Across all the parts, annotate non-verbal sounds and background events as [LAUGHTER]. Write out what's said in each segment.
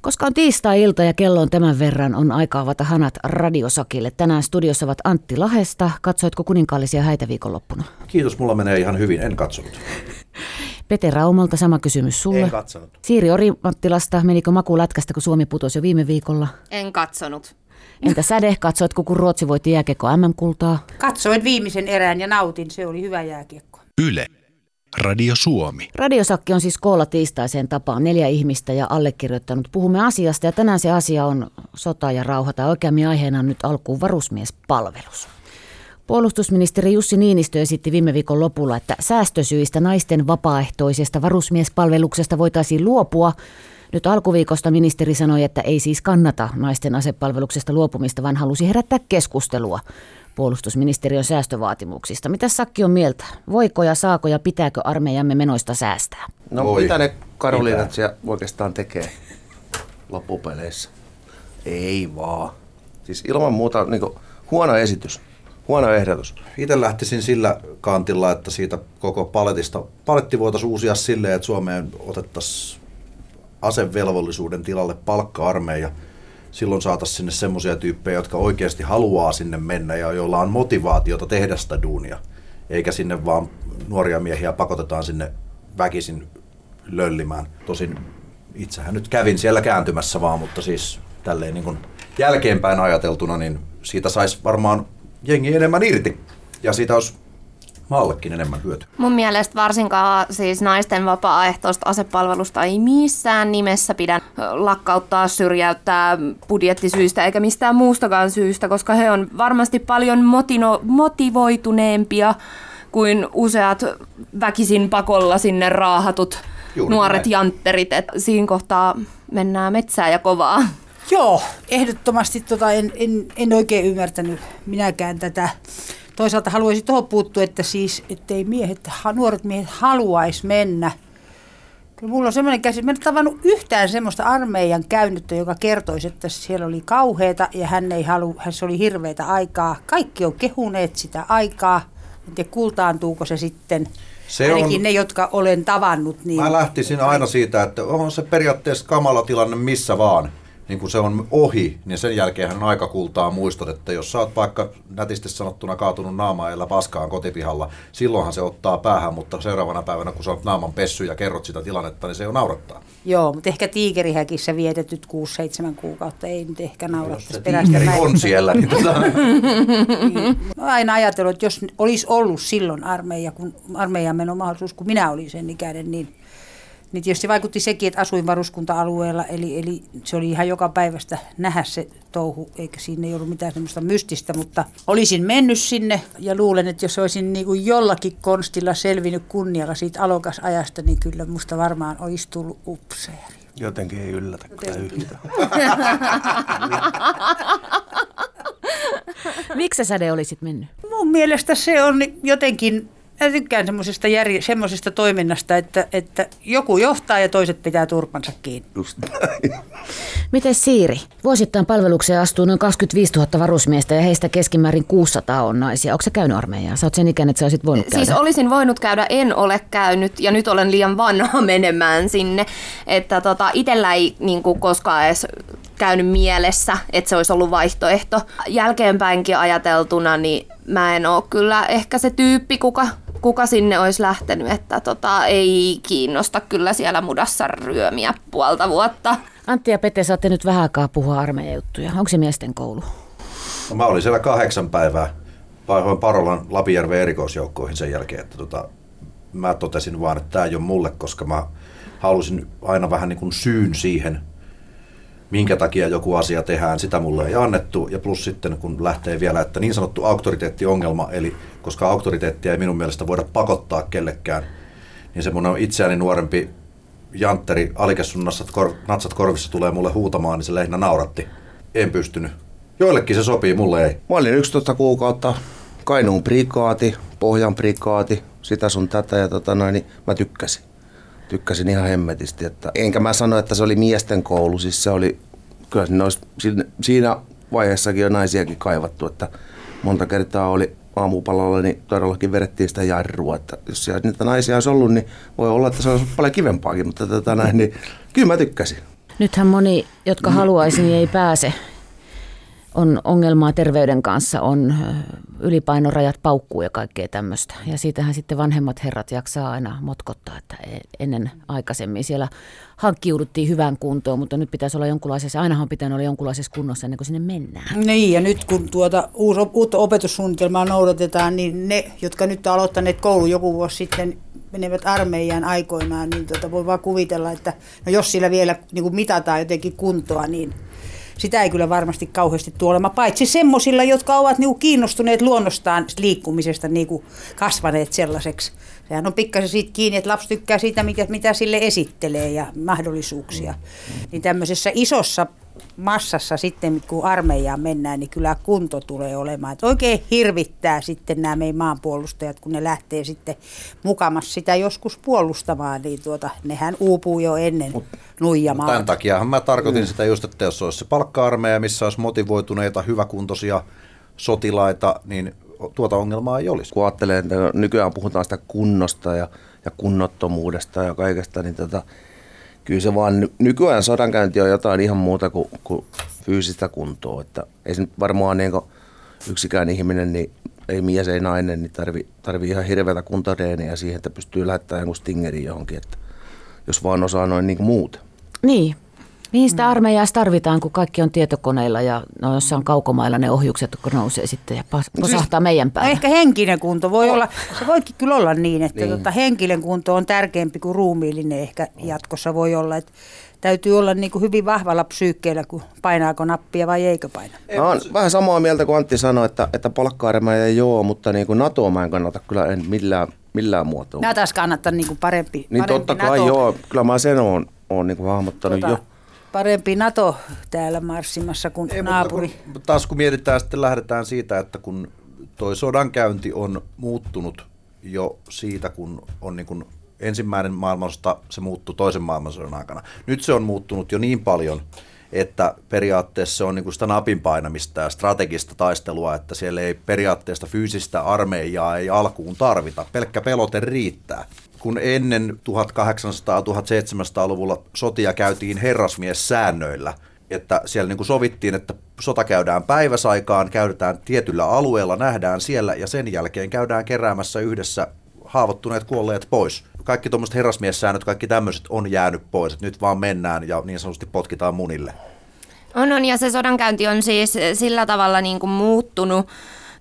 Koska on tiistai-ilta ja kello on tämän verran, on aika avata hanat radiosakille. Tänään studiossa ovat Antti Lahesta. Katsoitko kuninkaallisia häitä viikonloppuna? Kiitos, mulla menee ihan hyvin, en katsonut. Pete Raumalta sama kysymys sulle. En katsonut. Siiri Orimattilasta, menikö maku lätkästä, kun Suomi putosi jo viime viikolla? En katsonut. Entä Säde, katsoitko kun Ruotsi voitti jääkiekko MM-kultaa? Katsoin viimeisen erään ja nautin, se oli hyvä jääkiekko. Yle. Radio Suomi. Radiosakki on siis koolla tiistaiseen tapaan neljä ihmistä ja allekirjoittanut. Puhumme asiasta ja tänään se asia on sota ja rauha tai oikeammin aiheena on nyt alkuun varusmiespalvelus. Puolustusministeri Jussi Niinistö esitti viime viikon lopulla, että säästösyistä naisten vapaaehtoisesta varusmiespalveluksesta voitaisiin luopua. Nyt alkuviikosta ministeri sanoi, että ei siis kannata naisten asepalveluksesta luopumista, vaan halusi herättää keskustelua puolustusministeriön säästövaatimuksista. Mitä Sakki on mieltä? Voiko ja saako ja pitääkö armeijamme menoista säästää? No Voi. mitä ne Karoliinat siellä oikeastaan tekee loppupeleissä? Ei vaan. Siis ilman muuta niin kuin, huono esitys, huono ehdotus. Itse lähtisin sillä kantilla, että siitä koko paletista, paletti voitaisiin uusia silleen, että Suomeen otettaisiin asevelvollisuuden tilalle palkka-armeija. Silloin saataisiin sinne semmoisia tyyppejä, jotka oikeasti haluaa sinne mennä ja joilla on motivaatiota tehdä sitä duunia. Eikä sinne vaan nuoria miehiä pakotetaan sinne väkisin löllimään. Tosin itsehän nyt kävin siellä kääntymässä vaan, mutta siis tälleen niin kuin jälkeenpäin ajateltuna, niin siitä saisi varmaan jengi enemmän irti. Ja siitä olisi maallekin enemmän hyötyä. Mun mielestä varsinkaan siis naisten vapaaehtoista asepalvelusta ei missään nimessä pidä lakkauttaa, syrjäyttää budjettisyistä eikä mistään muustakaan syystä, koska he on varmasti paljon motino, motivoituneempia kuin useat väkisin pakolla sinne raahatut Juuri nuoret näin. jantterit. Et siinä kohtaa mennään metsää ja kovaa. Joo, ehdottomasti tota en, en, en oikein ymmärtänyt minäkään tätä. Toisaalta haluaisin tuohon puuttua, että siis, ettei miehet, nuoret miehet haluaisi mennä. Kyllä mulla on semmoinen käsitys, mä en tavannut yhtään semmoista armeijan käynyttä, joka kertoisi, että siellä oli kauheita ja hän ei halu, hän se oli hirveitä aikaa. Kaikki on kehuneet sitä aikaa. En tiedä, kultaantuuko se sitten. Se Ainakin on- ne, jotka olen tavannut. Niin Mä lähtisin aina siitä, että on se periaatteessa kamala tilanne missä vaan. Niin kun se on ohi, niin sen jälkeen on aika kultaa muistot, että jos sä oot vaikka nätisti sanottuna kaatunut naamailla paskaan kotipihalla, silloinhan se ottaa päähän, mutta seuraavana päivänä kun sä oot naaman pessy ja kerrot sitä tilannetta, niin se jo naurattaa. Joo, mutta ehkä tiikerihäkissä vietetyt 6-7 kuukautta ei nyt ehkä Jos naurattaisi se perästä. tiikeri on siellä, niin tota, oon aina ajatellut, että jos olisi ollut silloin armeija, kun armeijan menon mahdollisuus, kun minä olin sen ikäinen, niin, niin tietysti vaikutti sekin, että asuin varuskunta-alueella, eli, eli se oli ihan joka päivästä nähdä se touhu, eikä siinä ei ollut mitään semmoista mystistä, mutta olisin mennyt sinne ja luulen, että jos olisin niin kuin jollakin konstilla selvinnyt kunnialla siitä alokasajasta, niin kyllä musta varmaan olisi tullut upseeri. Jotenkin ei yllätä kyllä yhtään. [LAUGHS] Miksi sä Säde olisit mennyt? Mun mielestä se on jotenkin, mä tykkään semmoisesta, järje, semmoisesta toiminnasta, että, että joku johtaa ja toiset pitää turpansa kiinni. Just näin. Miten Siiri? Vuosittain palvelukseen astuu noin 25 000 varusmiestä ja heistä keskimäärin 600 on naisia. Onko sä käynyt armeijaa? Sä oot sen ikäinen, että sä olisit voinut käydä. Siis olisin voinut käydä, en ole käynyt ja nyt olen liian vanha [LAUGHS] menemään sinne. Että tota, itellä ei niin kuin, koskaan edes käynyt mielessä, että se olisi ollut vaihtoehto. Jälkeenpäinkin ajateltuna, niin mä en ole kyllä ehkä se tyyppi, kuka, kuka sinne olisi lähtenyt, että tota, ei kiinnosta kyllä siellä mudassa ryömiä puolta vuotta. Antti ja Pete, saatte nyt vähän aikaa puhua armeijajuttuja. Onko se miesten koulu? No mä olin siellä kahdeksan päivää. Vaihoin Parolan Lapijärven erikoisjoukkoihin sen jälkeen, että tota, mä totesin vaan, että tämä ei ole mulle, koska mä halusin aina vähän niin kuin syyn siihen, minkä takia joku asia tehdään, sitä mulle ei annettu. Ja plus sitten kun lähtee vielä, että niin sanottu auktoriteettiongelma, eli koska auktoriteettia ei minun mielestä voida pakottaa kellekään, niin semmoinen itseäni nuorempi jantteri, alikesun natsat, kor, natsat korvissa tulee mulle huutamaan, niin se lähinnä nauratti. En pystynyt. Joillekin se sopii, mulle ei. Mä olin 11 kuukautta Kainuun prikaati, Pohjan prikaati, sitä sun tätä ja tota noin, niin mä tykkäsin. Tykkäsin ihan hemmetisti. Että, enkä mä sano, että se oli miesten koulu, siis se oli, kyllä siinä, olisi, siinä, vaiheessakin on naisiakin kaivattu, että monta kertaa oli aamupalalla, niin todellakin vedettiin sitä jarrua. Että jos siellä niitä naisia olisi ollut, niin voi olla, että se olisi paljon kivempaakin, mutta tota näin, niin kyllä mä tykkäsin. Nythän moni, jotka haluaisi, niin ei pääse. On ongelmaa terveyden kanssa, on ylipainorajat paukkuu ja kaikkea tämmöistä. Ja siitähän sitten vanhemmat herrat jaksaa aina motkottaa, että e- ennen aikaisemmin siellä hankkiuduttiin hyvään kuntoon, mutta nyt pitäisi olla jonkunlaisessa, ainahan pitänyt olla jonkunlaisessa kunnossa ennen kuin sinne mennään. Niin, ja nyt kun tuota uutta opetussuunnitelmaa noudatetaan, niin ne, jotka nyt on aloittaneet koulu joku vuosi sitten, menevät armeijaan aikoinaan, niin tuota, voi vaan kuvitella, että no jos sillä vielä niin kuin mitataan jotenkin kuntoa, niin sitä ei kyllä varmasti kauheasti tule olemaan, paitsi semmoisilla, jotka ovat niin kuin kiinnostuneet luonnostaan liikkumisesta niin kuin kasvaneet sellaiseksi. Sehän on pikkasen siitä kiinni, että lapsi tykkää siitä, mitä, mitä sille esittelee ja mahdollisuuksia. Niin tämmöisessä isossa massassa sitten, kun armeijaan mennään, niin kyllä kunto tulee olemaan. Että oikein hirvittää sitten nämä meidän maanpuolustajat, kun ne lähtee sitten mukamassa sitä joskus puolustamaan, niin tuota, nehän uupuu jo ennen nuijamaa. Tämän takiahan mä tarkoitin sitä just, että jos olisi se palkka-armeija, missä olisi motivoituneita, hyväkuntoisia sotilaita, niin tuota ongelmaa ei olisi. Kun ajattelee, että nykyään puhutaan sitä kunnosta ja, ja kunnottomuudesta ja kaikesta, niin tota, kyllä se vaan ny- nykyään sodankäynti on jotain ihan muuta kuin, kuin fyysistä kuntoa. Että ei se nyt varmaan niin yksikään ihminen, niin ei mies, ei nainen, niin tarvii tarvi ihan hirveätä kuntoreeniä siihen, että pystyy lähettämään jonkun stingerin johonkin, että jos vaan osaa noin niin kuin muut. Niin. Mihin sitä armeijaa tarvitaan, kun kaikki on tietokoneilla ja no, jossain kaukomailla ne ohjukset, kun nousee sitten ja posahtaa meidän No päälle. ehkä henkinen kunto voi olla, se voikin kyllä olla niin, että Niin. Tota, henkinen kunto on tärkeämpi kuin ruumiillinen ehkä jatkossa voi olla. Että täytyy olla niin kuin hyvin vahvalla psyykkeellä, kun painaako nappia vai eikö paina. Mä oon vähän samaa mieltä kuin Antti sanoi, että, että palkka ei ole, mutta niin kuin NATO mä en kannata kyllä en millään, millään muotoa. Nämä taas kannattaa niin kuin parempi, Niin parempi totta kai NATO, joo, kyllä mä sen oon, oon niin kuin hahmottanut tota, jo. Parempi NATO täällä marssimassa kuin Ei, naapuri. Mutta kun, taas kun mietitään, sitten lähdetään siitä, että kun toi sodankäynti on muuttunut jo siitä, kun on niin kuin ensimmäinen maailmansota, se muuttui toisen maailmansodan aikana. Nyt se on muuttunut jo niin paljon, että periaatteessa se on niin kuin sitä napin painamista ja strategista taistelua, että siellä ei periaatteessa fyysistä armeijaa ei alkuun tarvita. Pelkkä pelote riittää. Kun ennen 1800-1700-luvulla sotia käytiin herrasmies-säännöillä, että siellä niin kuin sovittiin, että sota käydään päiväsaikaan, käydään tietyllä alueella, nähdään siellä ja sen jälkeen käydään keräämässä yhdessä haavoittuneet kuolleet pois. Kaikki tuommoiset herrasmiessäännöt, kaikki tämmöiset on jäänyt pois, että nyt vaan mennään ja niin sanotusti potkitaan munille. On, on, ja se sodankäynti on siis sillä tavalla niin kuin muuttunut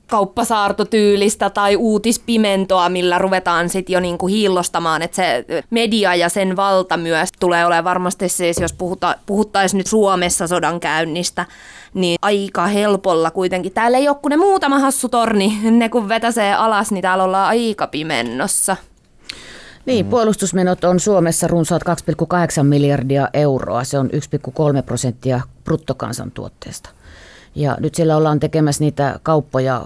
kauppasaartotyylistä tai uutispimentoa, millä ruvetaan sitten jo niin kuin hiillostamaan, että se media ja sen valta myös tulee olemaan varmasti siis, jos puhuta, puhuttaisiin nyt Suomessa sodankäynnistä, niin aika helpolla kuitenkin. Täällä ei ole kuin ne muutama hassu torni, ne kun vetäsee alas, niin täällä ollaan aika pimennossa. Niin, puolustusmenot on Suomessa runsaat 2,8 miljardia euroa. Se on 1,3 prosenttia bruttokansantuotteesta. Ja nyt siellä ollaan tekemässä niitä kauppoja,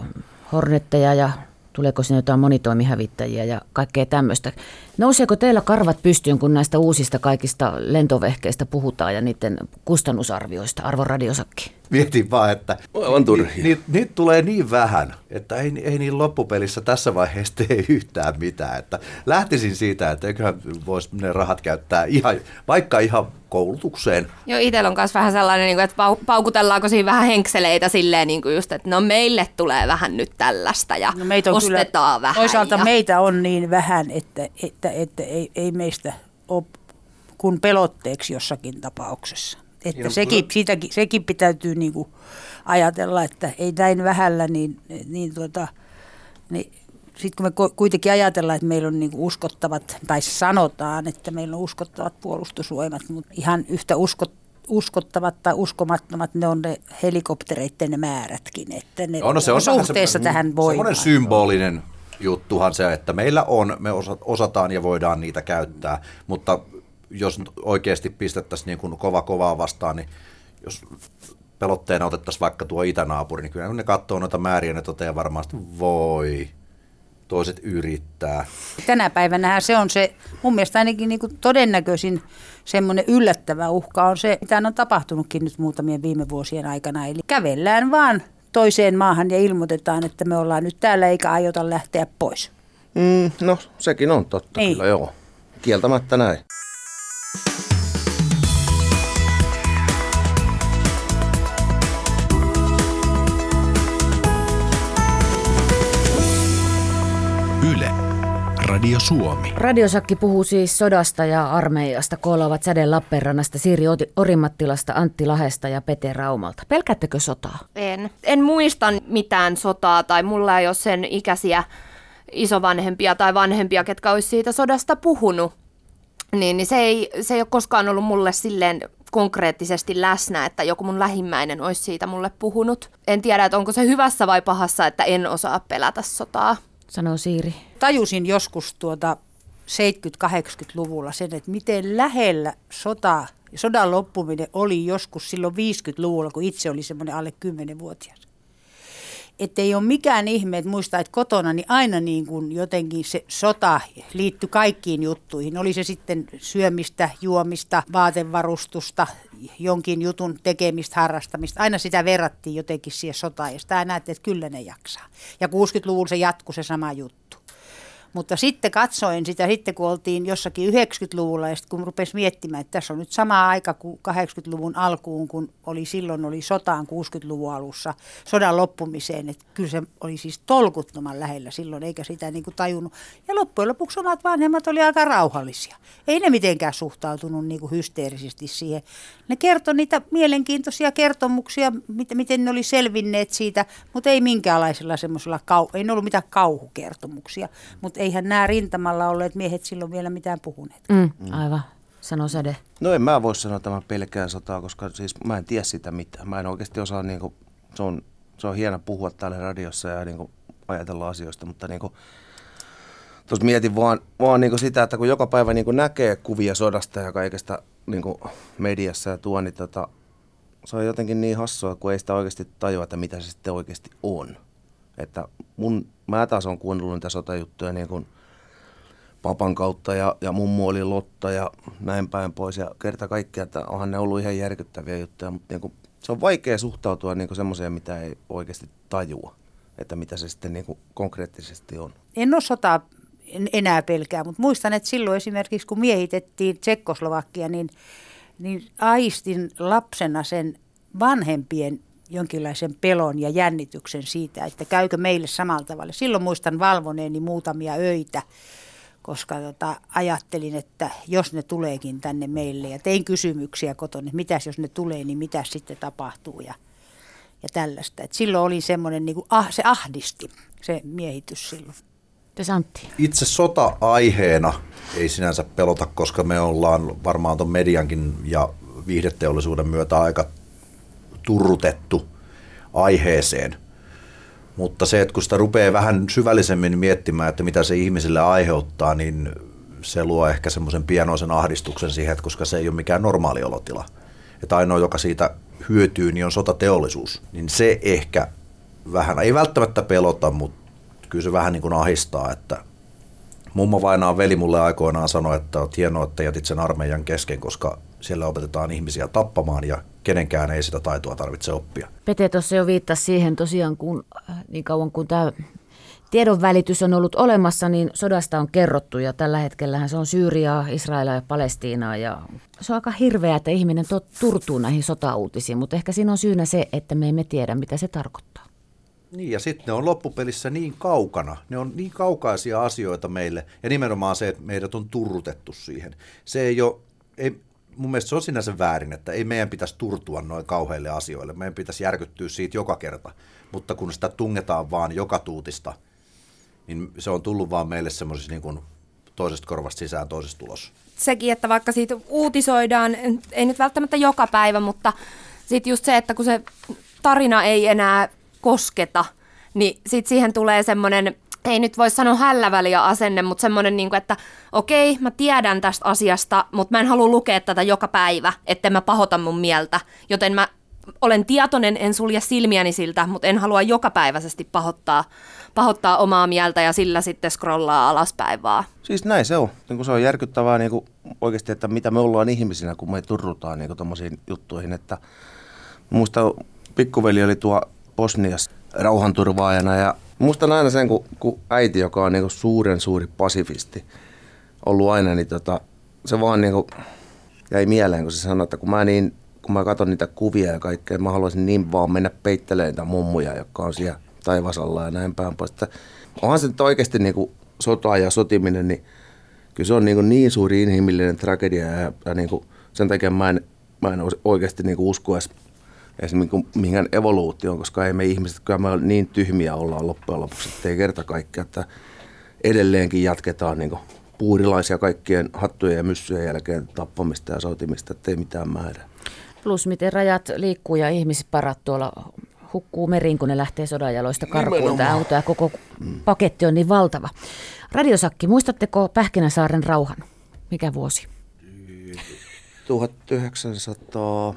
hornetteja ja tuleeko sinne jotain monitoimihävittäjiä ja kaikkea tämmöistä. Nouseeko teillä karvat pystyyn, kun näistä uusista kaikista lentovehkeistä puhutaan ja niiden kustannusarvioista, Arvon radiosakki? Mietin vaan, että turhia. ni- ni- niitä tulee niin vähän, että ei, ei niin loppupelissä tässä vaiheessa tee yhtään mitään. Että lähtisin siitä, että eiköhän voisi ne rahat käyttää ihan, vaikka ihan koulutukseen. Joo, itsellä on myös vähän sellainen, niin kuin, että pau- paukutellaanko siinä vähän henkseleitä silleen, niin kuin just, että no meille tulee vähän nyt tällaista ja No meitä on ostetaan kyllä, vähän. Toisaalta ja... meitä on niin vähän, että, että, että ei, ei meistä ole kuin pelotteeksi jossakin tapauksessa. Että no, sekin, siitäkin, sekin pitäytyy niin kuin ajatella, että ei näin vähällä, niin, niin, tuota, niin sitten kun me kuitenkin ajatellaan, että meillä on niin kuin uskottavat, tai sanotaan, että meillä on uskottavat puolustusvoimat, mutta ihan yhtä uskot, uskottavat tai uskomattomat ne on ne helikoptereiden määrätkin, että ne No, no, se on suhteessa semmoinen- tähän voimaan. Semmoinen symbolinen juttuhan se, että meillä on, me osa- osataan ja voidaan niitä käyttää, mutta jos oikeasti pistettäisiin niin kuin kova kovaa vastaan, niin jos pelotteena otettaisiin vaikka tuo itänaapuri, niin kyllä ne katsoo noita määriä, ne toteaa varmasti, voi, toiset yrittää. Tänä päivänä se on se, mun mielestä ainakin niin kuin todennäköisin semmoinen yllättävä uhka on se, mitä on tapahtunutkin nyt muutamien viime vuosien aikana. Eli kävellään vaan toiseen maahan ja ilmoitetaan, että me ollaan nyt täällä eikä aiota lähteä pois. Mm, no, sekin on totta Niin. kyllä, joo. Kieltämättä näin. Radio Suomi. Radiosakki puhuu siis sodasta ja armeijasta. Koolla ovat Säde Lappeenrannasta, Siiri Orimattilasta, Antti Lahesta ja Pete Raumalta. Pelkäättekö sotaa? En. En muista mitään sotaa tai mulla ei ole sen ikäisiä isovanhempia tai vanhempia, ketkä olisi siitä sodasta puhunut. Niin, niin se, ei, se ei ole koskaan ollut mulle silleen konkreettisesti läsnä, että joku mun lähimmäinen olisi siitä mulle puhunut. En tiedä, että onko se hyvässä vai pahassa, että en osaa pelätä sotaa. Sanoo Siiri. Tajusin joskus tuota 70-80-luvulla sen, että miten lähellä sota, sodan loppuminen oli joskus silloin 50-luvulla, kun itse oli semmoinen alle 10-vuotias että ei ole mikään ihme, että muistaa, että kotona niin aina niin kuin jotenkin se sota liittyi kaikkiin juttuihin. Oli se sitten syömistä, juomista, vaatevarustusta, jonkin jutun tekemistä, harrastamista. Aina sitä verrattiin jotenkin siihen sotaan ja sitä näette, että kyllä ne jaksaa. Ja 60-luvulla se jatkui se sama juttu. Mutta sitten katsoin sitä, sitten kun oltiin jossakin 90-luvulla ja sitten kun rupesi miettimään, että tässä on nyt sama aika kuin 80-luvun alkuun, kun oli silloin oli sotaan 60-luvun alussa, sodan loppumiseen, että kyllä se oli siis tolkuttoman lähellä silloin, eikä sitä niin kuin tajunnut. Ja loppujen lopuksi omat vanhemmat oli aika rauhallisia. Ei ne mitenkään suhtautunut niin kuin hysteerisesti siihen. Ne kertoi niitä mielenkiintoisia kertomuksia, miten ne oli selvinneet siitä, mutta ei minkäänlaisella semmoisella, kau- ei ne ollut mitään kauhukertomuksia, mutta eihän nämä rintamalla olleet miehet silloin vielä mitään puhuneet. Mm, aivan, sano Säde. No en mä voi sanoa tämä pelkää sotaa, koska siis mä en tiedä sitä mitään. Mä en oikeasti osaa, niin kuin, se, on, se on hieno puhua täällä radiossa ja niin kuin, ajatella asioista, mutta niin kuin, tuossa mietin vaan, vaan niin kuin sitä, että kun joka päivä niin kuin näkee kuvia sodasta ja kaikesta niin kuin mediassa ja tuo, niin tota, se on jotenkin niin hassua, kun ei sitä oikeasti tajua, että mitä se sitten oikeasti on. Että mun, mä taas on kuunnellut niitä sotajuttuja niin kuin papan kautta ja, ja mummu oli Lotta ja näin päin pois. Ja kerta kaikkiaan, että onhan ne ollut ihan järkyttäviä juttuja, mutta niin kuin, se on vaikea suhtautua niin semmoiseen, mitä ei oikeasti tajua, että mitä se sitten niin kuin konkreettisesti on. En ole sotaa enää pelkää, mutta muistan, että silloin esimerkiksi kun miehitettiin Tsekkoslovakia, niin, niin aistin lapsena sen vanhempien jonkinlaisen pelon ja jännityksen siitä, että käykö meille samalla tavalla. Silloin muistan valvoneeni muutamia öitä, koska tota, ajattelin, että jos ne tuleekin tänne meille ja tein kysymyksiä kotona, että mitäs jos ne tulee, niin mitä sitten tapahtuu ja, ja tällaista. Et silloin oli semmoinen, niin kuin, ah, se ahdisti se miehitys silloin. Antti. Itse sota-aiheena ei sinänsä pelota, koska me ollaan varmaan tuon mediankin ja viihdeteollisuuden myötä aika turrutettu aiheeseen. Mutta se, että kun sitä rupeaa vähän syvällisemmin miettimään, että mitä se ihmisille aiheuttaa, niin se luo ehkä semmoisen pienoisen ahdistuksen siihen, että koska se ei ole mikään normaali olotila. Että ainoa, joka siitä hyötyy, niin on sotateollisuus. Niin se ehkä vähän, ei välttämättä pelota, mutta kyllä se vähän niin kuin ahistaa, että mummo vainaan veli mulle aikoinaan sanoi, että on hienoa, että jätit sen armeijan kesken, koska siellä opetetaan ihmisiä tappamaan ja kenenkään ei sitä taitoa tarvitse oppia. Pete tuossa jo viittasi siihen tosiaan, kun niin kauan kun tämä tiedon välitys on ollut olemassa, niin sodasta on kerrottu ja tällä hetkellä se on Syyriaa, Israelia ja Palestiinaa ja se on aika hirveää, että ihminen tot, turtuu näihin sotauutisiin, mutta ehkä siinä on syynä se, että me emme tiedä, mitä se tarkoittaa. Niin ja sitten ne on loppupelissä niin kaukana, ne on niin kaukaisia asioita meille ja nimenomaan se, että meidät on turrutettu siihen. Se ei ole, ei, mun mielestä se on sinänsä väärin, että ei meidän pitäisi turtua noin kauheille asioille. Meidän pitäisi järkyttyä siitä joka kerta. Mutta kun sitä tungetaan vaan joka tuutista, niin se on tullut vaan meille semmoisessa niin kuin toisesta korvasta sisään, toisesta tulos. Sekin, että vaikka siitä uutisoidaan, ei nyt välttämättä joka päivä, mutta sitten just se, että kun se tarina ei enää kosketa, niin sitten siihen tulee semmoinen ei nyt voi sanoa hälläväliä asenne, mutta semmoinen, niin kuin, että okei, mä tiedän tästä asiasta, mutta mä en halua lukea tätä joka päivä, että mä pahota mun mieltä, joten mä olen tietoinen, en sulje silmiäni siltä, mutta en halua jokapäiväisesti pahoittaa, pahoittaa omaa mieltä ja sillä sitten scrollaa alaspäin vaan. Siis näin se on. Niin kuin se on järkyttävää niin kuin oikeasti, että mitä me ollaan ihmisinä, kun me turrutaan niin tuommoisiin juttuihin. Että muista pikkuveli oli tuo Bosniassa rauhanturvaajana ja muistan aina sen, kun, kun äiti, joka on niin suuren suuri pasifisti, ollut aina, niin tota, se vaan niin kuin jäi mieleen, kun se sanoi, että kun mä, niin, kun mä katson niitä kuvia ja kaikkea, mä haluaisin niin vaan mennä peittelemään niitä mummuja, jotka on siellä taivasalla ja näin päin pois. Että onhan se nyt oikeasti niin kuin sota ja sotiminen, niin kyllä se on niin, niin suuri inhimillinen tragedia ja, ja niin kuin, sen takia mä en, mä en oikeasti niin kuin usko edes, edes niin kuin mihinkään evoluutioon, koska ei me ihmiset, kyllä me niin tyhmiä ollaan loppujen lopuksi, että ei kerta kaikkea, että edelleenkin jatketaan niin puurilaisia kaikkien hattujen ja myssyjen jälkeen tappamista ja sotimista, että ei mitään määrää. Plus miten rajat liikkuu ja ihmisparat tuolla hukkuu meriin, kun ne lähtee sodanjaloista karkuun. Tämä auto ja koko paketti on niin valtava. Radiosakki, muistatteko Pähkinäsaaren rauhan? Mikä vuosi? 1900...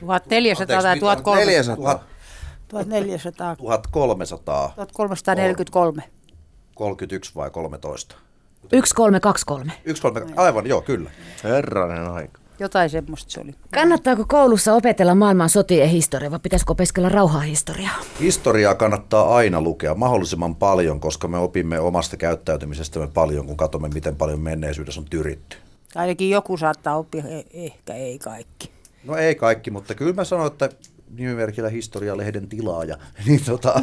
1400 tai 1300. 1400. 1300. 1343. 31 vai 13? 1323. 13, aivan, joo, kyllä. Herranen aika. Jotain semmoista se oli. Kannattaako koulussa opetella maailman sotien historiaa vai pitäisikö opiskella rauhahistoriaa? Historiaa kannattaa aina lukea mahdollisimman paljon, koska me opimme omasta käyttäytymisestämme paljon, kun katsomme, miten paljon menneisyydessä on tyritty. Ainakin joku saattaa oppia, e- ehkä ei kaikki. No ei kaikki, mutta kyllä mä sanon, että nimimerkillä historialehden tilaaja, [LAUGHS] niin tota,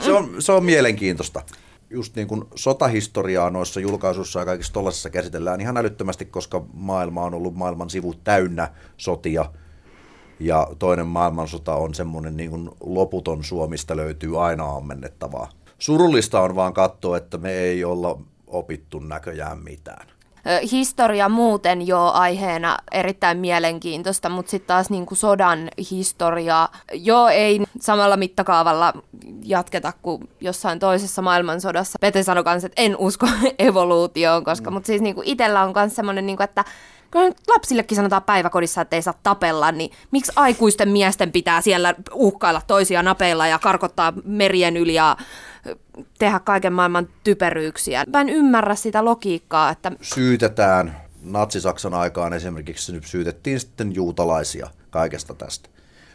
se, on, se on mielenkiintoista just niin kuin sotahistoriaa noissa julkaisuissa ja kaikissa tollaisissa käsitellään ihan älyttömästi, koska maailma on ollut maailman sivu täynnä sotia. Ja toinen maailmansota on semmoinen niin kuin loputon suomista löytyy aina ammennettavaa. Surullista on vaan katsoa, että me ei olla opittu näköjään mitään historia muuten jo aiheena erittäin mielenkiintoista, mutta sitten taas niin kuin sodan historia jo ei samalla mittakaavalla jatketa kuin jossain toisessa maailmansodassa. Pete sanoi kanssa, että en usko [LAUGHS] evoluutioon, koska mm. mutta siis niin kuin itsellä on myös semmoinen, niin kuin, että kyllä lapsillekin sanotaan päiväkodissa, että ei saa tapella, niin miksi aikuisten miesten pitää siellä uhkailla toisia napeilla ja karkottaa merien yli ja tehdä kaiken maailman typeryyksiä. Mä en ymmärrä sitä logiikkaa. Että... Syytetään. Natsi-Saksan aikaan esimerkiksi syytettiin sitten juutalaisia kaikesta tästä.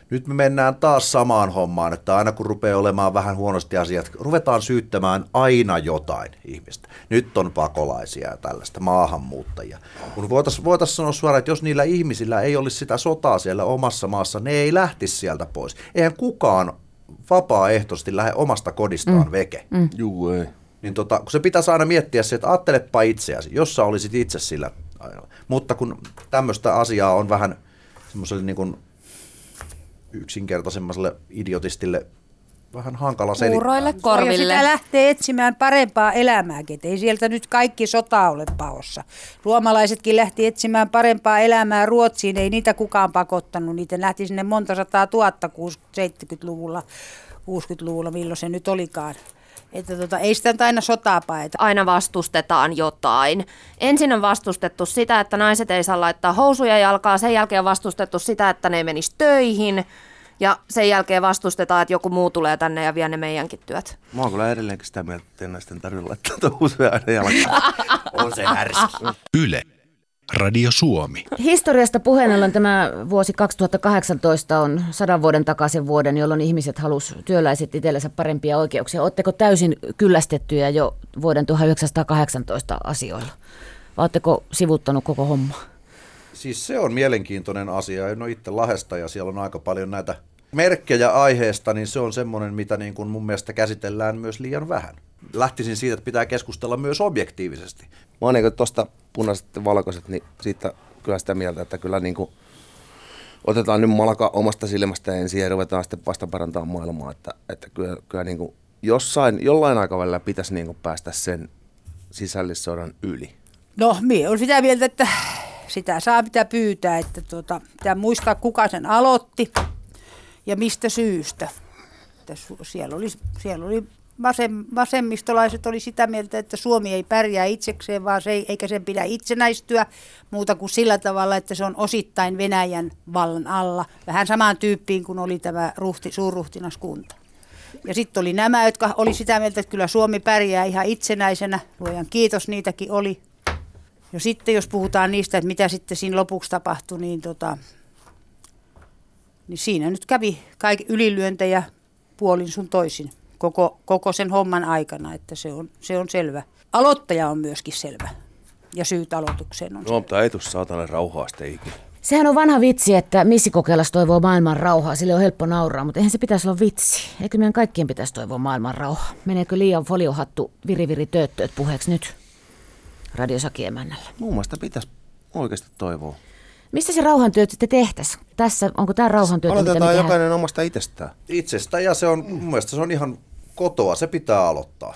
Nyt me mennään taas samaan hommaan, että aina kun rupeaa olemaan vähän huonosti asiat, ruvetaan syyttämään aina jotain ihmistä. Nyt on pakolaisia ja tällaista maahanmuuttajia. Kun voitaisiin voitais sanoa suoraan, että jos niillä ihmisillä ei olisi sitä sotaa siellä omassa maassa, ne ei lähtisi sieltä pois. Eihän kukaan vapaaehtoisesti lähde omasta kodistaan mm. veke. Mm. Juu, ei. Niin tota, kun se pitäisi aina miettiä se, että ajattelepa itseäsi, jos sä olisit itse sillä ajalla. Mutta kun tämmöistä asiaa on vähän semmoiselle niin kuin yksinkertaisemmaiselle idiotistille vähän hankala selittää. Kuuroille korville. Ja sitä lähtee etsimään parempaa elämää, ei sieltä nyt kaikki sota ole paossa. Ruomalaisetkin lähti etsimään parempaa elämää Ruotsiin, ei niitä kukaan pakottanut. Niitä lähti sinne monta sataa tuhatta 70-luvulla, 60-luvulla, milloin se nyt olikaan. Että tota, ei sitä aina sotaa paeta. Aina vastustetaan jotain. Ensin on vastustettu sitä, että naiset ei saa laittaa housuja jalkaa. Sen jälkeen on vastustettu sitä, että ne ei menisi töihin. Ja sen jälkeen vastustetaan, että joku muu tulee tänne ja vie ne meidänkin työt. Mä oon kyllä edelleenkin sitä mieltä, että naisten tarvitse laittaa housuja aina jalkaan. [LAUGHS] on se härski. Yle. Radio Suomi. Historiasta puheen ollen tämä vuosi 2018 on sadan vuoden takaisin vuoden, jolloin ihmiset halus työläiset itsellensä parempia oikeuksia. Oletteko täysin kyllästettyjä jo vuoden 1918 asioilla? Vai oletteko sivuttanut koko homma? Siis se on mielenkiintoinen asia. En ole itse Lahesta ja siellä on aika paljon näitä merkkejä aiheesta, niin se on semmoinen, mitä niin kuin mun mielestä käsitellään myös liian vähän. Lähtisin siitä, että pitää keskustella myös objektiivisesti. Oon niin tuosta punaiset ja valkoiset, niin siitä kyllä sitä mieltä, että kyllä niin kuin otetaan nyt malka omasta silmästä ensin ja ruvetaan sitten vasta parantaa maailmaa. Että, että kyllä, kyllä niin kuin jossain, jollain aikavälillä pitäisi niin kuin päästä sen sisällissodan yli. No, minä olen sitä mieltä, että sitä saa mitä pyytää, että tuota, pitää muistaa kuka sen aloitti ja mistä syystä. Että siellä oli, siellä oli vasem, vasemmistolaiset oli sitä mieltä, että Suomi ei pärjää itsekseen, vaan se ei, eikä sen pidä itsenäistyä muuta kuin sillä tavalla, että se on osittain Venäjän vallan alla. Vähän samaan tyyppiin kuin oli tämä ruhti, suurruhtinaskunta. Ja sitten oli nämä, jotka oli sitä mieltä, että kyllä Suomi pärjää ihan itsenäisenä. Luojan kiitos, niitäkin oli. Ja sitten jos puhutaan niistä, että mitä sitten siinä lopuksi tapahtui, niin, tota, niin siinä nyt kävi kaikki ylilyöntejä puolin sun toisin koko, koko sen homman aikana, että se on, se on selvä. Aloittaja on myöskin selvä ja syyt aloitukseen on No, mutta ei tuossa saatana rauhaa sitten ikinä. Sehän on vanha vitsi, että missikokeilas toivoo maailman rauhaa. Sille on helppo nauraa, mutta eihän se pitäisi olla vitsi. Eikö meidän kaikkien pitäisi toivoa maailman rauhaa? Meneekö liian foliohattu viriviri tööttööt puheeksi nyt? Radiosakiemännällä. Mun mielestä pitäisi oikeasti toivoa. Mistä se rauhantyöt sitten tehtäisiin? Tässä, onko tämä rauhantyöt, me Aloitetaan jokainen omasta itsestään. Itsestä ja se on, mun mielestä se on ihan kotoa, se pitää aloittaa.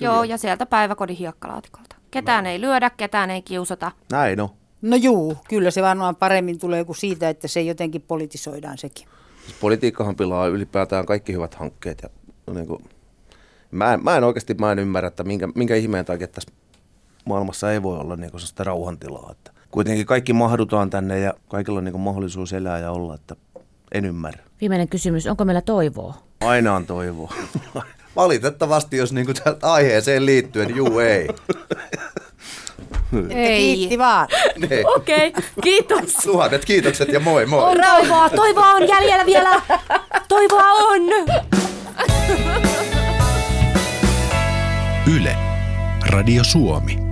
Joo, ja sieltä päiväkodin hiekkalaatikolta. Ketään ei lyödä, ketään ei kiusata. Näin on. No juu, kyllä se varmaan paremmin tulee kuin siitä, että se jotenkin politisoidaan sekin. Siis politiikkahan pilaa ylipäätään kaikki hyvät hankkeet. Ja, no niin kuin, mä, en, mä en oikeasti mä en ymmärrä, että minkä, minkä ihmeen takia tässä maailmassa ei voi olla niin kuin sellaista rauhantilaa. Että kuitenkin kaikki mahdutaan tänne ja kaikilla on niin kuin mahdollisuus elää ja olla, että en ymmärrä. Viimeinen kysymys, onko meillä toivoa? Aina on toivoa. [LAUGHS] Valitettavasti, jos niinku tähän aiheeseen liittyen, juu ei. Ei. Kiitti vaan. Ei. [LAUGHS] Okei, okay, kiitos. Tuhannet kiitokset ja moi moi. On rauhaa, toivoa on jäljellä vielä. Toivoa on. Yle. Radio Suomi.